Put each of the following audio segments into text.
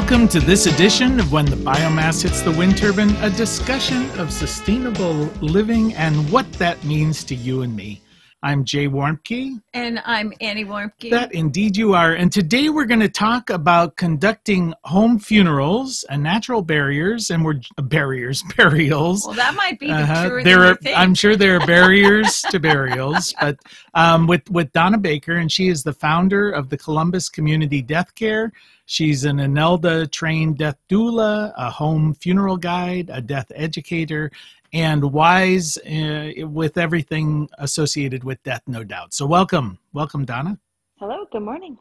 Welcome to this edition of When the Biomass Hits the Wind Turbine, a discussion of sustainable living and what that means to you and me. I'm Jay Warmke. And I'm Annie Warmke. That indeed you are. And today we're going to talk about conducting home funerals and natural barriers, and we're barriers, burials. Well, that might be uh-huh. there are, I'm sure there are barriers to burials, but um, with with Donna Baker, and she is the founder of the Columbus Community Deathcare. She's an INELDA trained death doula, a home funeral guide, a death educator, and wise uh, with everything associated with death, no doubt. So, welcome, welcome, Donna. Hello. Good morning.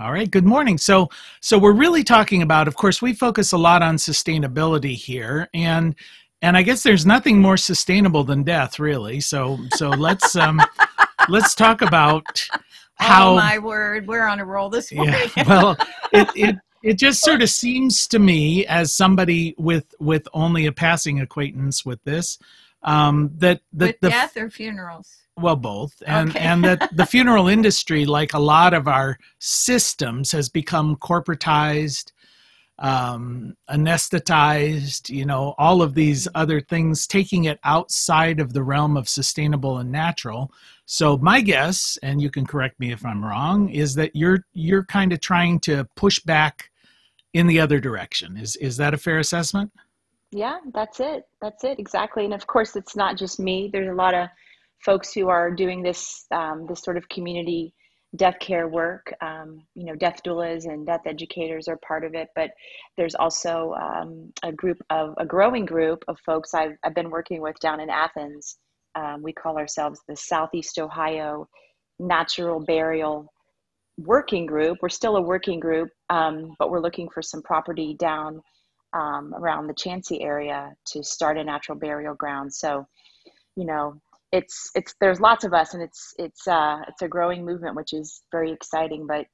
All right. Good morning. So, so we're really talking about. Of course, we focus a lot on sustainability here, and and I guess there's nothing more sustainable than death, really. So, so let's um, let's talk about how. Oh my word, we're on a roll this morning. Yeah, well, it, it it just sort of seems to me as somebody with with only a passing acquaintance with this um that that with the death or funerals well both and okay. and that the funeral industry like a lot of our systems has become corporatized um anesthetized you know all of these other things taking it outside of the realm of sustainable and natural so my guess, and you can correct me if I'm wrong, is that you're you're kind of trying to push back in the other direction. Is is that a fair assessment? Yeah, that's it. That's it exactly. And of course, it's not just me. There's a lot of folks who are doing this um, this sort of community death care work. Um, you know, death doulas and death educators are part of it, but there's also um, a group of a growing group of folks I've I've been working with down in Athens um, we call ourselves the Southeast Ohio Natural Burial Working Group. We're still a working group, um, but we're looking for some property down um, around the Chauncey area to start a natural burial ground. So, you know, it's it's there's lots of us, and it's it's uh, it's a growing movement, which is very exciting. But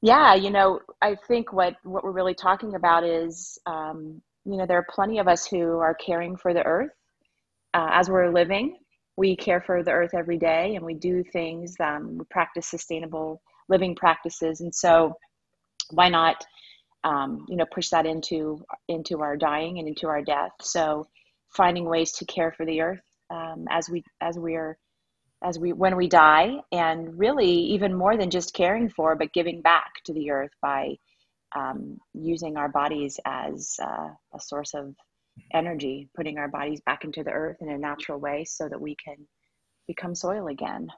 yeah, you know, I think what what we're really talking about is, um, you know, there are plenty of us who are caring for the earth uh, as we're living we care for the earth every day and we do things um, we practice sustainable living practices. And so why not um, you know push that into into our dying and into our death? So finding ways to care for the earth um, as we as we are as we when we die and really even more than just caring for but giving back to the earth by um, using our bodies as uh, a source of energy, putting our bodies back into the earth in a natural way so that we can become soil again.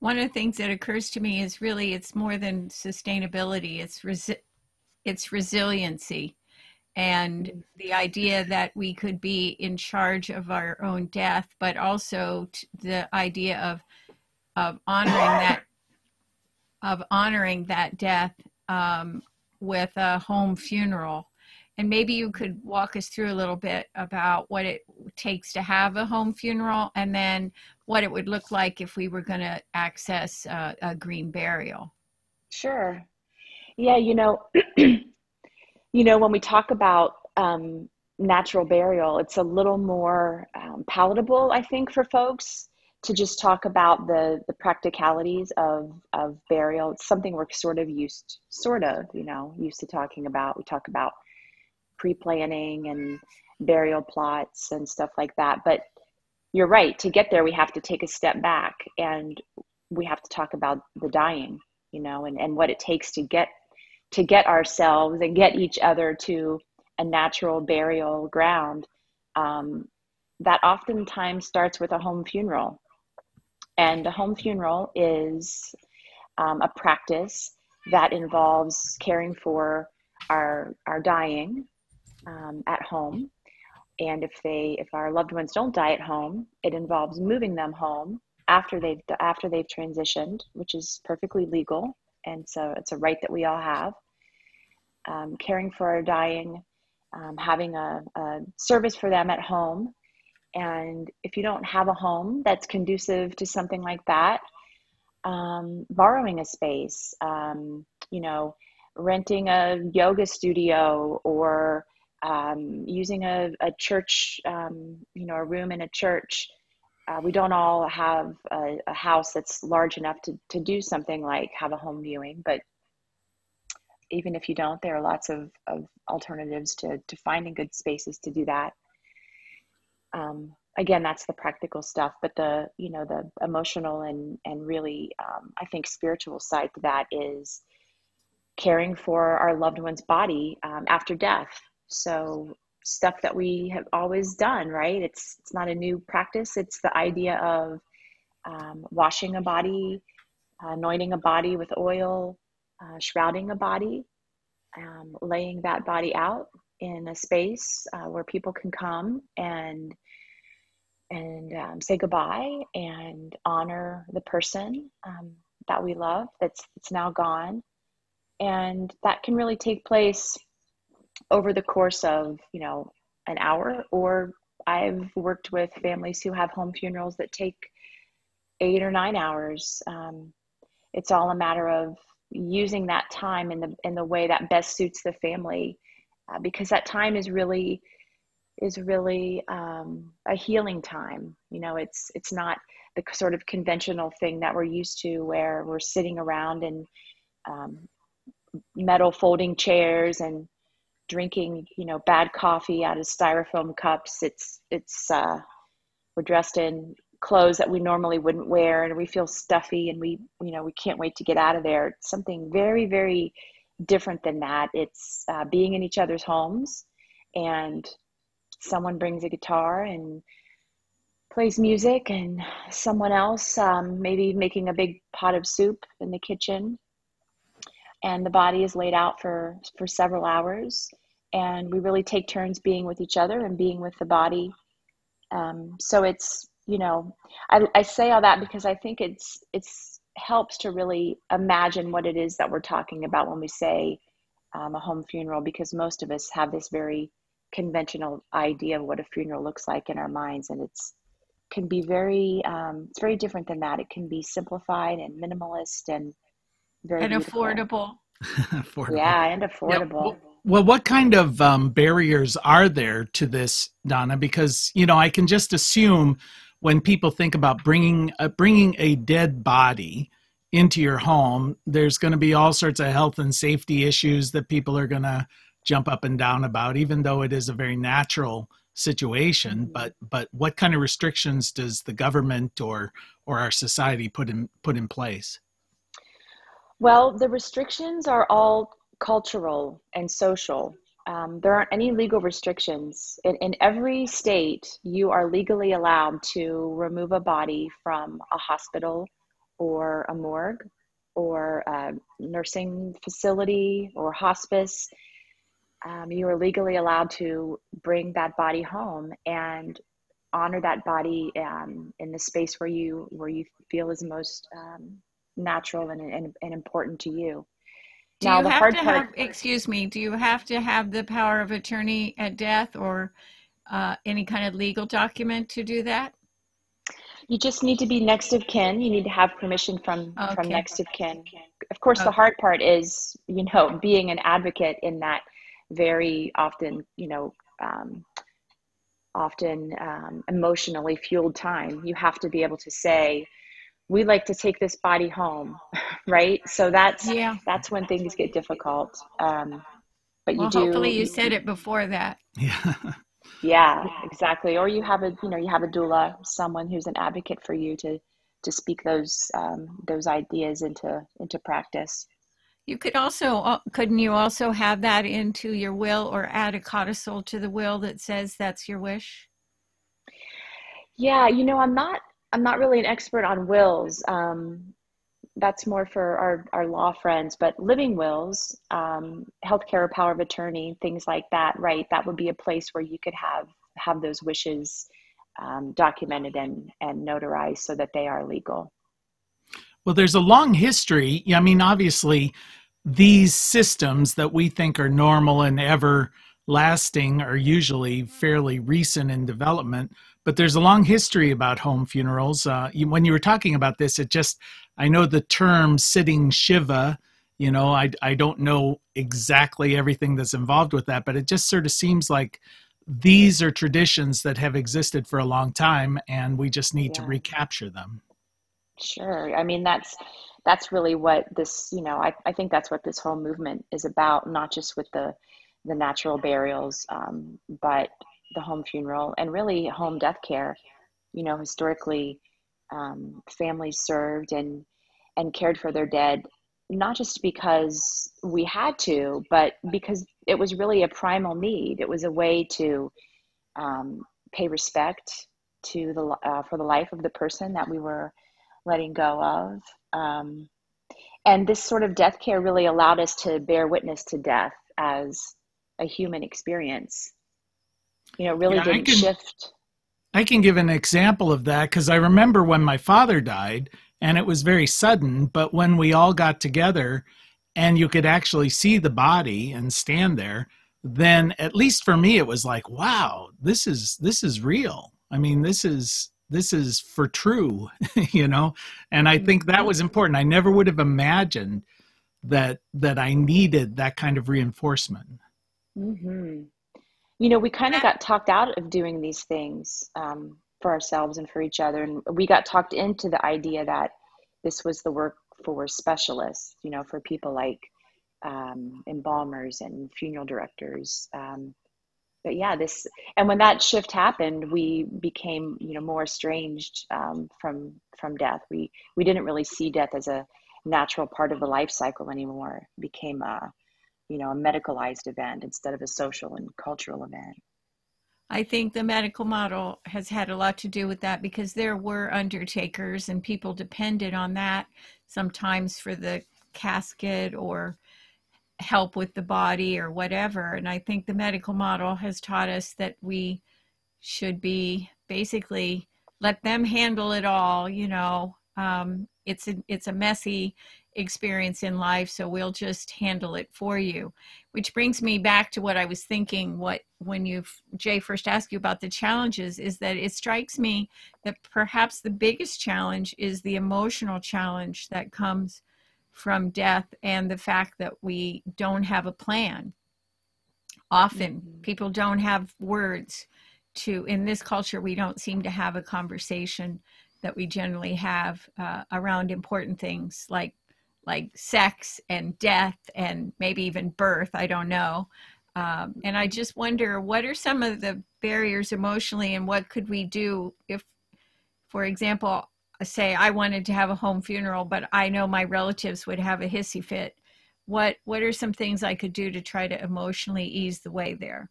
One of the things that occurs to me is really it's more than sustainability, it's resi- it's resiliency and mm-hmm. the idea that we could be in charge of our own death, but also the idea of of honoring that of honoring that death um, with a home funeral and maybe you could walk us through a little bit about what it takes to have a home funeral and then what it would look like if we were going to access uh, a green burial. Sure. Yeah, you know, you know, when we talk about um, natural burial, it's a little more um, palatable, I think, for folks to just talk about the the practicalities of of burial. It's something we're sort of used, sort of, you know, used to talking about. We talk about pre-planning and burial plots and stuff like that. But you're right to get there we have to take a step back and we have to talk about the dying you know and, and what it takes to get to get ourselves and get each other to a natural burial ground. Um, that oftentimes starts with a home funeral. And a home funeral is um, a practice that involves caring for our our dying um, at home. And if they, if our loved ones don't die at home, it involves moving them home after they've after they've transitioned, which is perfectly legal, and so it's a right that we all have. Um, caring for our dying, um, having a, a service for them at home, and if you don't have a home that's conducive to something like that, um, borrowing a space, um, you know, renting a yoga studio or um, using a, a church, um, you know, a room in a church. Uh, we don't all have a, a, house that's large enough to, to do something like have a home viewing, but even if you don't, there are lots of, of alternatives to, to finding good spaces to do that. Um, again, that's the practical stuff, but the, you know, the emotional and, and really, um, I think spiritual side to that is caring for our loved one's body um, after death. So stuff that we have always done, right? It's, it's not a new practice. It's the idea of um, washing a body, anointing a body with oil, uh, shrouding a body, um, laying that body out in a space uh, where people can come and and um, say goodbye and honor the person um, that we love that's that's now gone and that can really take place over the course of you know an hour or i've worked with families who have home funerals that take eight or nine hours. Um, it's all a matter of using that time in the in the way that best suits the family uh, because that time is really is really um, a healing time. You know it's it's not the sort of conventional thing that we're used to where we're sitting around in um, metal folding chairs and drinking you know bad coffee out of styrofoam cups. It's it's uh, we're dressed in clothes that we normally wouldn't wear and we feel stuffy and we you know we can't wait to get out of there. It's something very very different than that. It's uh, being in each other's homes and someone brings a guitar and plays music and someone else um, maybe making a big pot of soup in the kitchen and the body is laid out for for several hours. And we really take turns being with each other and being with the body. Um, so it's you know I, I say all that because i think it's it's helps to really imagine what it is that we're talking about when we say um, a home funeral because most of us have this very conventional idea of what a funeral looks like in our minds. And it's can be very um, it's very different than that. It can be simplified and minimalist and very and beautiful. affordable affordable. yeah and affordable yeah. Well, what kind of um, barriers are there to this, Donna? Because you know, I can just assume when people think about bringing uh, bringing a dead body into your home, there's going to be all sorts of health and safety issues that people are going to jump up and down about, even though it is a very natural situation. Mm-hmm. But but what kind of restrictions does the government or or our society put in put in place? Well, the restrictions are all cultural and social um, there aren't any legal restrictions. In, in every state, you are legally allowed to remove a body from a hospital or a morgue or a nursing facility or hospice. Um, you are legally allowed to bring that body home and honor that body um, in the space where you where you feel is most um, natural and, and, and important to you. Do now, you have to part, have, excuse me, do you have to have the power of attorney at death or uh, any kind of legal document to do that? You just need to be next of kin. You need to have permission from okay. from next of kin. Of course, okay. the hard part is, you know, being an advocate in that very often, you know, um, often um, emotionally fueled time. You have to be able to say, we like to take this body home right? So that's yeah. that's when things get difficult um but well, you do hopefully you said it before that. Yeah. Yeah exactly. Or you have a you know you have a doula someone who's an advocate for you to to speak those um, those ideas into into practice. You could also uh, couldn't you also have that into your will or add a codicil to the will that says that's your wish? Yeah you know i'm not I'm not really an expert on wills. Um, that's more for our, our law friends, but living wills, um, healthcare power of attorney, things like that, right? That would be a place where you could have have those wishes um, documented and, and notarized so that they are legal. Well, there's a long history. I mean, obviously, these systems that we think are normal and ever lasting are usually fairly recent in development but there's a long history about home funerals. Uh, you, when you were talking about this, it just, I know the term sitting Shiva, you know, I, I don't know exactly everything that's involved with that, but it just sort of seems like these are traditions that have existed for a long time and we just need yeah. to recapture them. Sure. I mean, that's, that's really what this, you know, I, I think that's what this whole movement is about, not just with the the natural burials, um, but the home funeral and really home death care. You know, historically, um, families served and and cared for their dead not just because we had to, but because it was really a primal need. It was a way to um, pay respect to the uh, for the life of the person that we were letting go of. Um, and this sort of death care really allowed us to bear witness to death as a human experience. You know, really yeah, didn't can, shift. I can give an example of that because I remember when my father died and it was very sudden, but when we all got together and you could actually see the body and stand there, then at least for me it was like, wow, this is this is real. I mean, this is this is for true, you know? And I think that was important. I never would have imagined that that I needed that kind of reinforcement. Mm-hmm. You know, we kind of got talked out of doing these things um, for ourselves and for each other, and we got talked into the idea that this was the work for specialists. You know, for people like um, embalmers and funeral directors. Um, but yeah, this and when that shift happened, we became you know more estranged um, from from death. We we didn't really see death as a natural part of the life cycle anymore. It became a you know a medicalized event instead of a social and cultural event. I think the medical model has had a lot to do with that because there were undertakers and people depended on that sometimes for the casket or help with the body or whatever. And I think the medical model has taught us that we should be basically let them handle it all. You know, um, it's a it's a messy experience in life, so we'll just handle it for you. Which brings me back to what I was thinking. What when you Jay first asked you about the challenges is that it strikes me that perhaps the biggest challenge is the emotional challenge that comes from death and the fact that we don't have a plan. Often mm-hmm. people don't have words to, in this culture, we don't seem to have a conversation that we generally have uh, around important things like like sex and death and maybe even birth. I don't know. Um, and I just wonder what are some of the barriers emotionally and what could we do if, for example, say I wanted to have a home funeral, but I know my relatives would have a hissy fit. What what are some things I could do to try to emotionally ease the way there?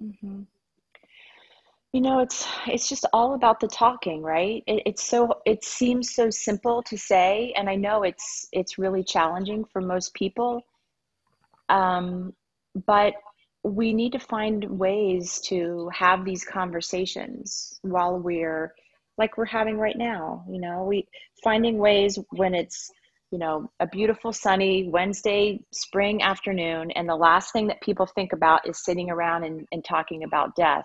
Mm-hmm. You know, it's it's just all about the talking, right? It, it's so it seems so simple to say, and I know it's it's really challenging for most people. Um, but we need to find ways to have these conversations while we're like we're having right now you know we finding ways when it's you know a beautiful sunny wednesday spring afternoon and the last thing that people think about is sitting around and, and talking about death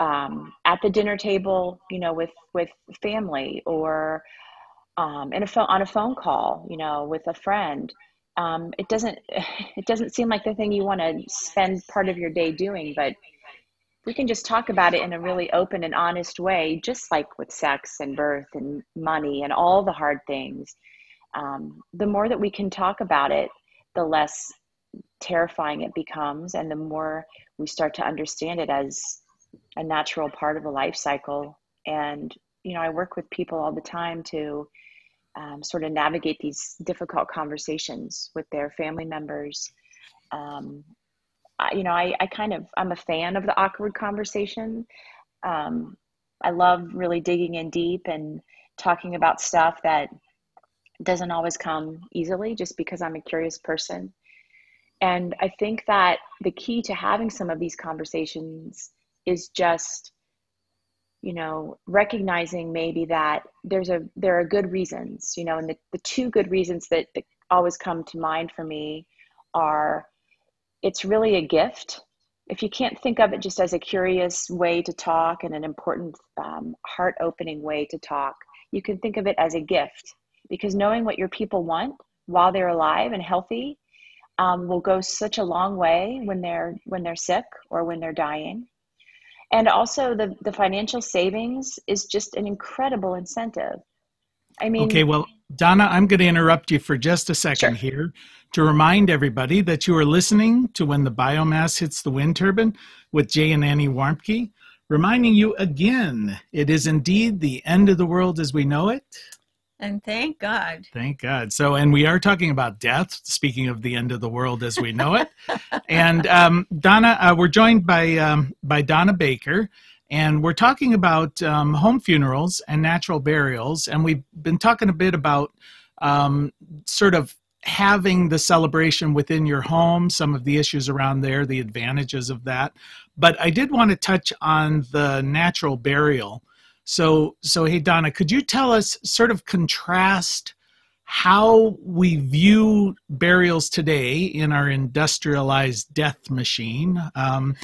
um, at the dinner table you know with with family or um, in a phone on a phone call you know with a friend um, it doesn't it doesn't seem like the thing you want to spend part of your day doing but we can just talk about it in a really open and honest way, just like with sex and birth and money and all the hard things. Um, the more that we can talk about it, the less terrifying it becomes, and the more we start to understand it as a natural part of a life cycle. And, you know, I work with people all the time to um, sort of navigate these difficult conversations with their family members um, you know, I, I kind of, I'm a fan of the awkward conversation. Um, I love really digging in deep and talking about stuff that doesn't always come easily just because I'm a curious person. And I think that the key to having some of these conversations is just, you know, recognizing maybe that there's a there are good reasons, you know, and the, the two good reasons that, that always come to mind for me are it's really a gift. If you can't think of it just as a curious way to talk and an important um, heart opening way to talk, you can think of it as a gift because knowing what your people want while they're alive and healthy um, will go such a long way when they're when they're sick or when they're dying and also the the financial savings is just an incredible incentive i mean okay well Donna, I'm going to interrupt you for just a second Sure. here to remind everybody that you are listening to When the Biomass Hits the Wind Turbine with Jay and Annie Warmke, reminding you again, it is indeed the end of the world as we know it. And thank God. Thank God. So, and we are talking about death, speaking of the end of the world as we know it. and um, Donna, uh, we're joined by, um, by Donna Baker, and we're talking about um, home funerals and natural burials. And we've been talking a bit about um, sort of having the celebration within your home, some of the issues around there, the advantages of that. But I did want to touch on the natural burial. So, so hey Donna, could you tell us sort of contrast how we view burials today in our industrialized death machine, um,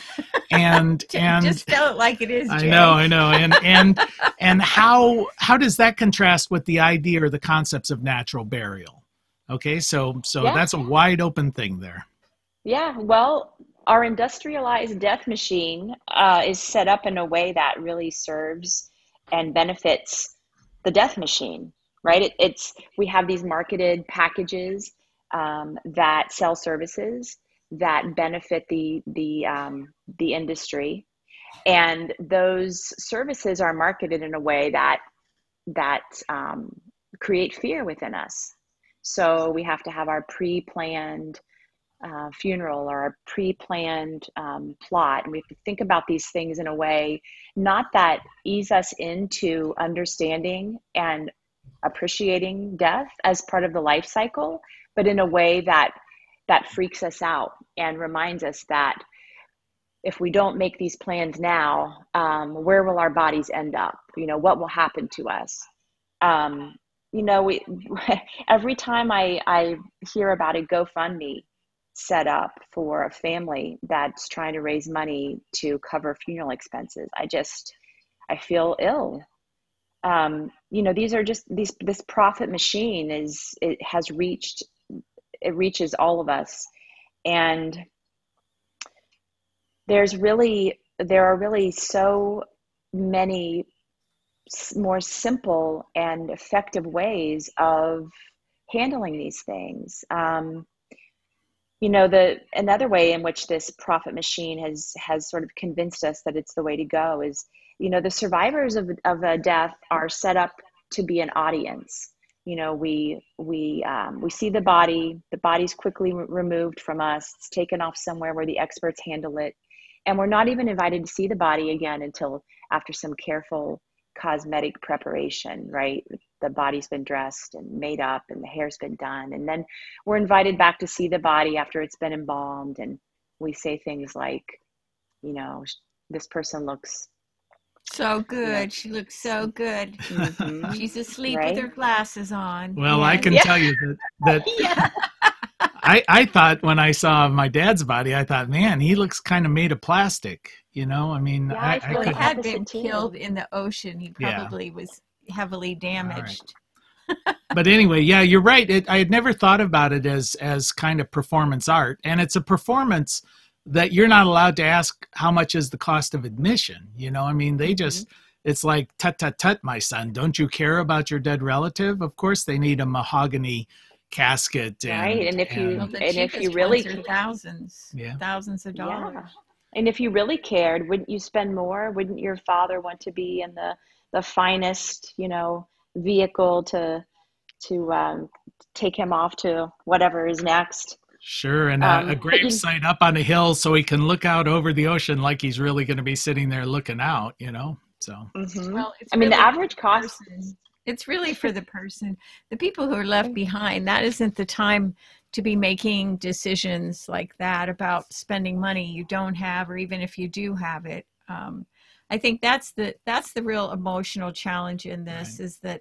and and Just tell it like it is. I know, I know, and and and how how does that contrast with the idea or the concepts of natural burial? Okay, so so Yeah. that's a wide open thing there. Yeah, well, our industrialized death machine uh, is set up in a way that really serves and benefits the death machine, right? It, it's we have these marketed packages um, that sell services that benefit the the um, the industry, and those services are marketed in a way that that um, create fear within us. So we have to have our pre-planned uh, funeral or a pre-planned um, plot. And we have to think about these things in a way not that ease us into understanding and appreciating death as part of the life cycle but in a way that that freaks us out and reminds us that if we don't make these plans now um, where will our bodies end up? You know what will happen to us? Um, you know we every time i i hear about a gofundme set up for a family that's trying to raise money to cover funeral expenses. I just, I feel ill. Um, you know, these are just these. This profit machine is it has reached, it reaches all of us, and there's really there are really so many more simple and effective ways of handling these things. Um, you know the another way in which this profit machine has has sort of convinced us that it's the way to go is you know the survivors of, of a death are set up to be an audience. You know we we um, we see the body the body's quickly re- removed from us it's taken off somewhere where the experts handle it and we're not even invited to see the body again until after some careful cosmetic preparation right the body's been dressed and made up and the hair's been done and then we're invited back to see the body after it's been embalmed and we say things like you know this person looks So good. Yeah. She looks so good. Mhm. She's asleep Right? with her glasses on. Well, I can Yeah. tell you that that Yeah. I, I thought when I saw my dad's body, I thought, man, he looks kind of made of plastic. You know, I mean, Yeah, I, I I feel he could, had been killed in the ocean. He Yeah. probably was heavily damaged. but anyway, yeah, you're right. It, I had never thought about it as as kind of performance art, and it's a performance that you're not allowed to ask how much is the cost of admission. You know, I mean, they mm-hmm. just it's like tut tut tut, my son. Don't you care about your dead relative? Of course, they need a mahogany casket, and, Right, and if you well, and if you really ones thousands, Yeah. thousands of Yeah. dollars. and if you really cared wouldn't you spend more wouldn't your father want to be in the the finest you know vehicle to to um, take him off to whatever is next Sure, and a, Um, a but grave you- site up on a hill so he can look out over the ocean like he's really going to be sitting there looking out, you know? So, Mhm. Well, it's I mean, the average cost. person. It's really for the person, the people who are left behind. That isn't the time to be making decisions like that about spending money you don't have, or even if you do have it. Um, I think that's the that's the real emotional challenge in this is that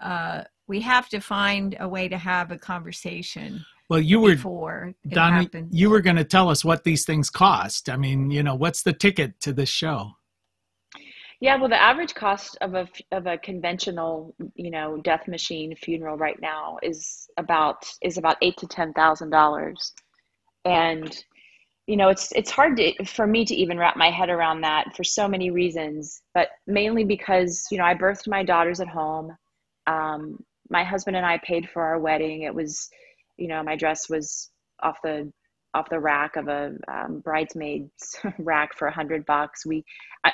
uh, we have to find a way to have a conversation well, you were, before it Donna, happens. you were going to tell us what these things cost. I mean, you know, what's the ticket to this show? Yeah, well, the average cost of a f- of a conventional, you know, death machine funeral right now is about is about eight to ten thousand dollars, and you know, it's it's hard to, for me to even wrap my head around that for so many reasons, but mainly because you know I birthed my daughters at home. Um, my husband and I paid for our wedding. It was, you know, my dress was off the off the rack of a um, bridesmaid's rack for a hundred bucks. We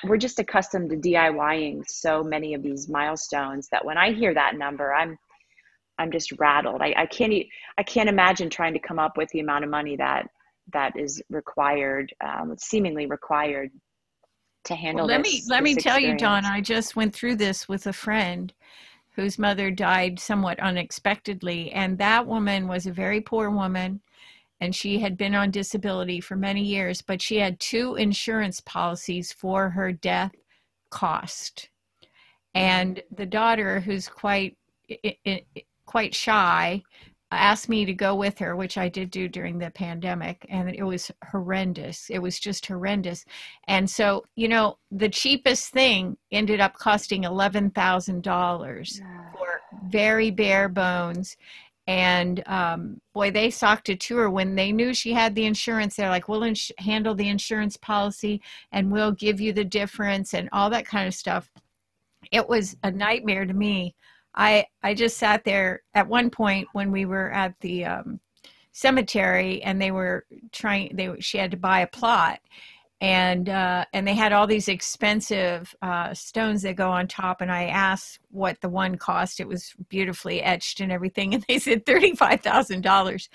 we're just accustomed to DIYing so many of these milestones that when I hear that number, I'm I'm just rattled. I, I can't I can't imagine trying to come up with the amount of money that that is required, um, seemingly required to handle. Well, let this, me let me tell you, Dawn. I just went through this with a friend whose mother died somewhat unexpectedly, and that woman was a very poor woman, and she had been on disability for many years, but she had two insurance policies for her death cost, and the daughter, who's quite quite shy asked me to go with her, which I did do during the pandemic, and it was horrendous. It was just horrendous. And so, you know, the cheapest thing ended up costing $11,000 for very bare bones. And um, boy, they socked it to her when they knew she had the insurance. They're like, we'll ins- handle the insurance policy and we'll give you the difference and all that kind of stuff. It was a nightmare to me I I just sat there at one point when we were at the um, cemetery and they were trying they she had to buy a plot. And uh, and they had all these expensive uh, stones that go on top. And I asked what the one cost. It was beautifully etched and everything. And they said thirty five thousand dollars.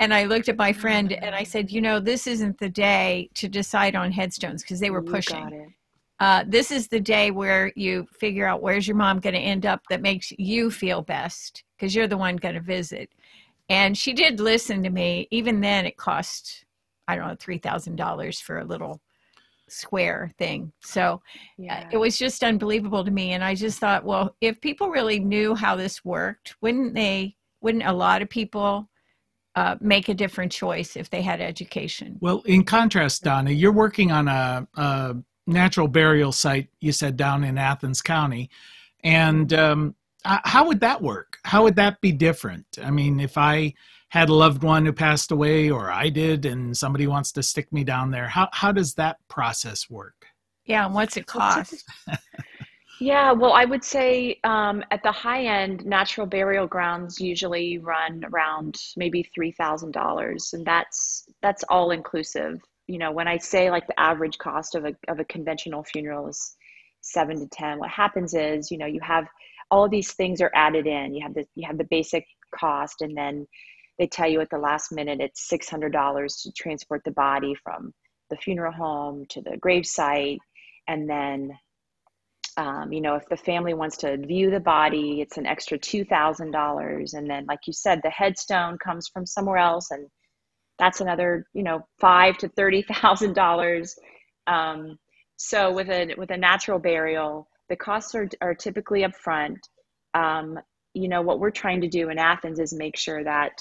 And I looked at my friend and I said you know this isn't the day to decide on headstones because they were pushing uh, this is the day where you figure out where's your mom going to end up that makes you feel best because you're the one going to visit. And she did listen to me. Even then, it cost, I don't know, $3,000 for a little square thing. So yeah. uh, it was just unbelievable to me. And I just thought, well, if people really knew how this worked, wouldn't they, wouldn't a lot of people uh, make a different choice if they had education? Well, in contrast, Donna, you're working on a, a natural burial site you said down in Athens County, and um, how would that work? How would that be different? I mean, if I had a loved one who passed away, or I did, and somebody wants to stick me down there, how how does that process work? Yeah, and what's it cost? yeah, well, I would say um, at the high end, natural burial grounds usually run around maybe three thousand dollars, and that's that's all inclusive you know, when I say like the average cost of a, of a conventional funeral is seven to 10, what happens is, you know, you have all these things are added in. You have the, you have the basic cost and then they tell you at the last minute it's $600 to transport the body from the funeral home to the gravesite. And then, um, you know, if the family wants to view the body, it's an extra $2,000. And then, like you said, the headstone comes from somewhere else and that's another you know five to thirty thousand dollars. Um, so with a with a natural burial the costs are, are typically upfront. Um, you know what we're trying to do in athens is make sure that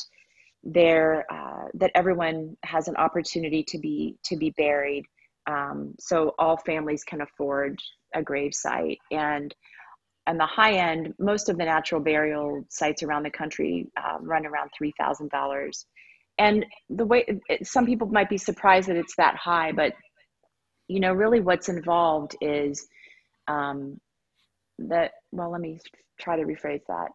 there uh, that everyone has an opportunity to be to be buried um, so all families can afford a grave site. And And the high end most of the natural burial sites around the country uh, run around $3000 and the way some people might be surprised that it's that high but you know really what's involved is um, that well let me try to rephrase that.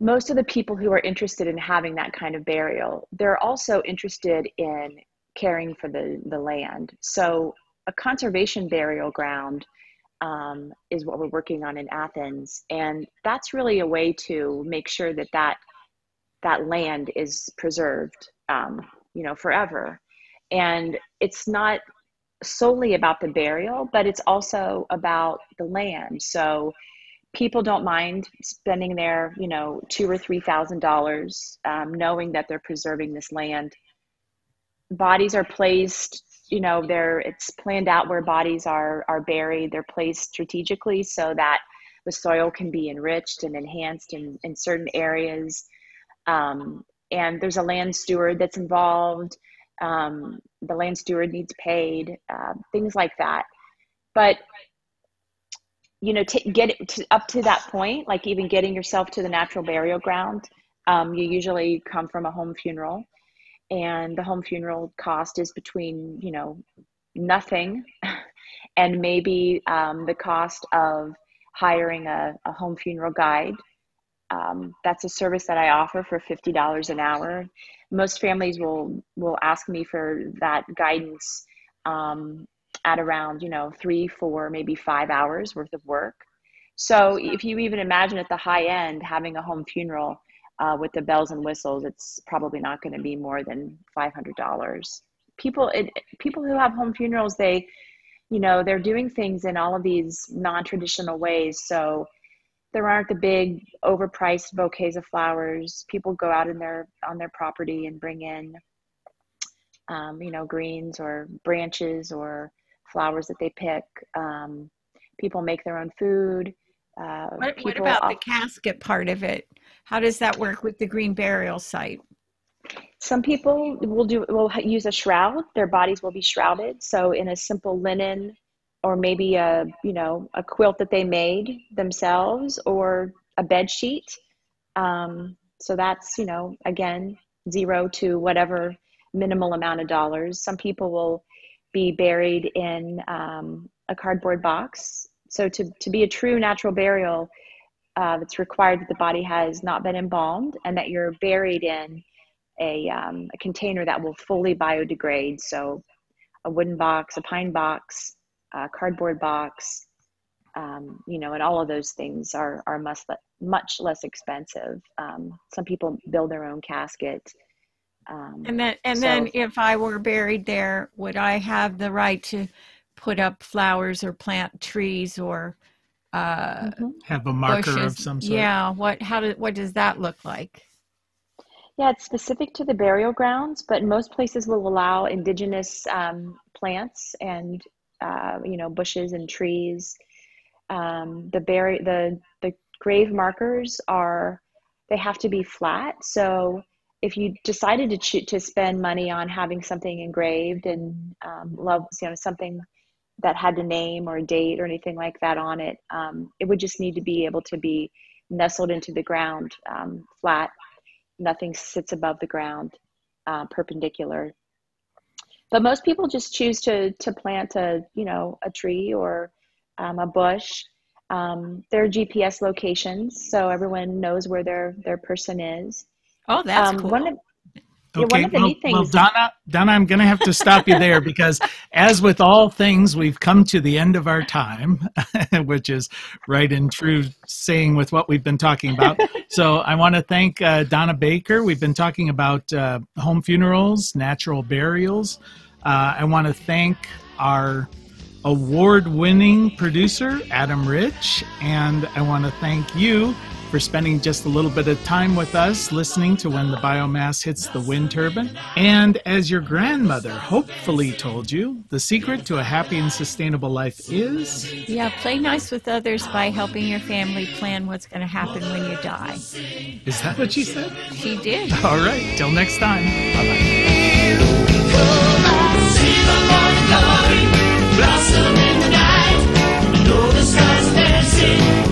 Most of the people who are interested in having that kind of burial they're also interested in caring for the the land. So a conservation burial ground um, is what we're working on in athens. And that's really a way to make sure that that that land is preserved, um, you know, forever. And it's not solely about the burial, but it's also about the land. So people don't mind spending their, you know, two or three thousand dollars, um, knowing that they're preserving this land. Bodies are placed, you know, they're it's planned out where bodies are are buried. They're placed strategically so that the soil can be enriched and enhanced in, in certain areas um, and there's a land steward that's involved. Um, the land steward needs paid, uh, things like that. But you know, to get to, up to that point, like even getting yourself to the natural burial ground, um, you usually come from a home funeral, and the home funeral cost is between you know nothing and maybe um, the cost of hiring a, a home funeral guide um, that's a service that I offer for fifty dollars an hour. Most families will will ask me for that guidance um, at around you know three, four, maybe five hours worth of work. So if you even imagine at the high end having a home funeral uh, with the bells and whistles, it's probably not going to be more than five hundred dollars. People, it, people who have home funerals, they, you know, they're doing things in all of these non-traditional ways. So there aren't the big overpriced bouquets of flowers. People go out in their on their property and bring in, um, you know, greens or branches or flowers that they pick. Um, people make their own food. Uh, what, what, about the casket part of it? How does that work with the green burial site? Some people will do will use a shroud. Their bodies will be shrouded. So in a simple linen or maybe a you know a quilt that they made themselves or a bed sheet. Um, so that's you know again zero to whatever minimal amount of dollars. Some people will be buried in um, a cardboard box. So to, to be a true natural burial uh, it's required that the body has not been embalmed and that you're buried in a, um, a container that will fully biodegrade. So a wooden box a pine box uh, cardboard box, um, you know, and all of those things are are much much less expensive. Um, some people build their own casket. Um, and then, and so, then, if I were buried there, would I have the right to put up flowers or plant trees or uh, mm-hmm. have a marker bushes? of some sort? Yeah. What? How does? What does that look like? Yeah, it's specific to the burial grounds, but most places will allow indigenous um, plants and uh, you know, bushes and trees. Um, the berry, the the grave markers are they have to be flat. So if you decided to cho- to spend money on having something engraved and um, love, you know, something that had a name or a date or anything like that on it, um, it would just need to be able to be nestled into the ground, um, flat. Nothing sits above the ground, uh, perpendicular but most people just choose to to plant a you know a tree or um, a bush. Um, there are gps locations so everyone knows where their their person is. Oh that's um, cool. one of, Okay, yeah, well, well, Donna, Donna, I'm going to have to stop you there because, as with all things, we've come to the end of our time, which is right in true saying with what we've been talking about. so, I want to thank uh, Donna Baker. We've been talking about uh, home funerals, natural burials. Uh, I want to thank our award winning producer, Adam Rich, and I want to thank you for spending just a little bit of time with us listening to when the biomass hits the wind turbine. And as your grandmother hopefully told you, the secret to a happy and sustainable life is Yeah, play nice with others by helping your family plan what's going to happen when you die. Is that what she said? She did. All right, till next time. Bye bye. blossom in the night. Know the stars dancing.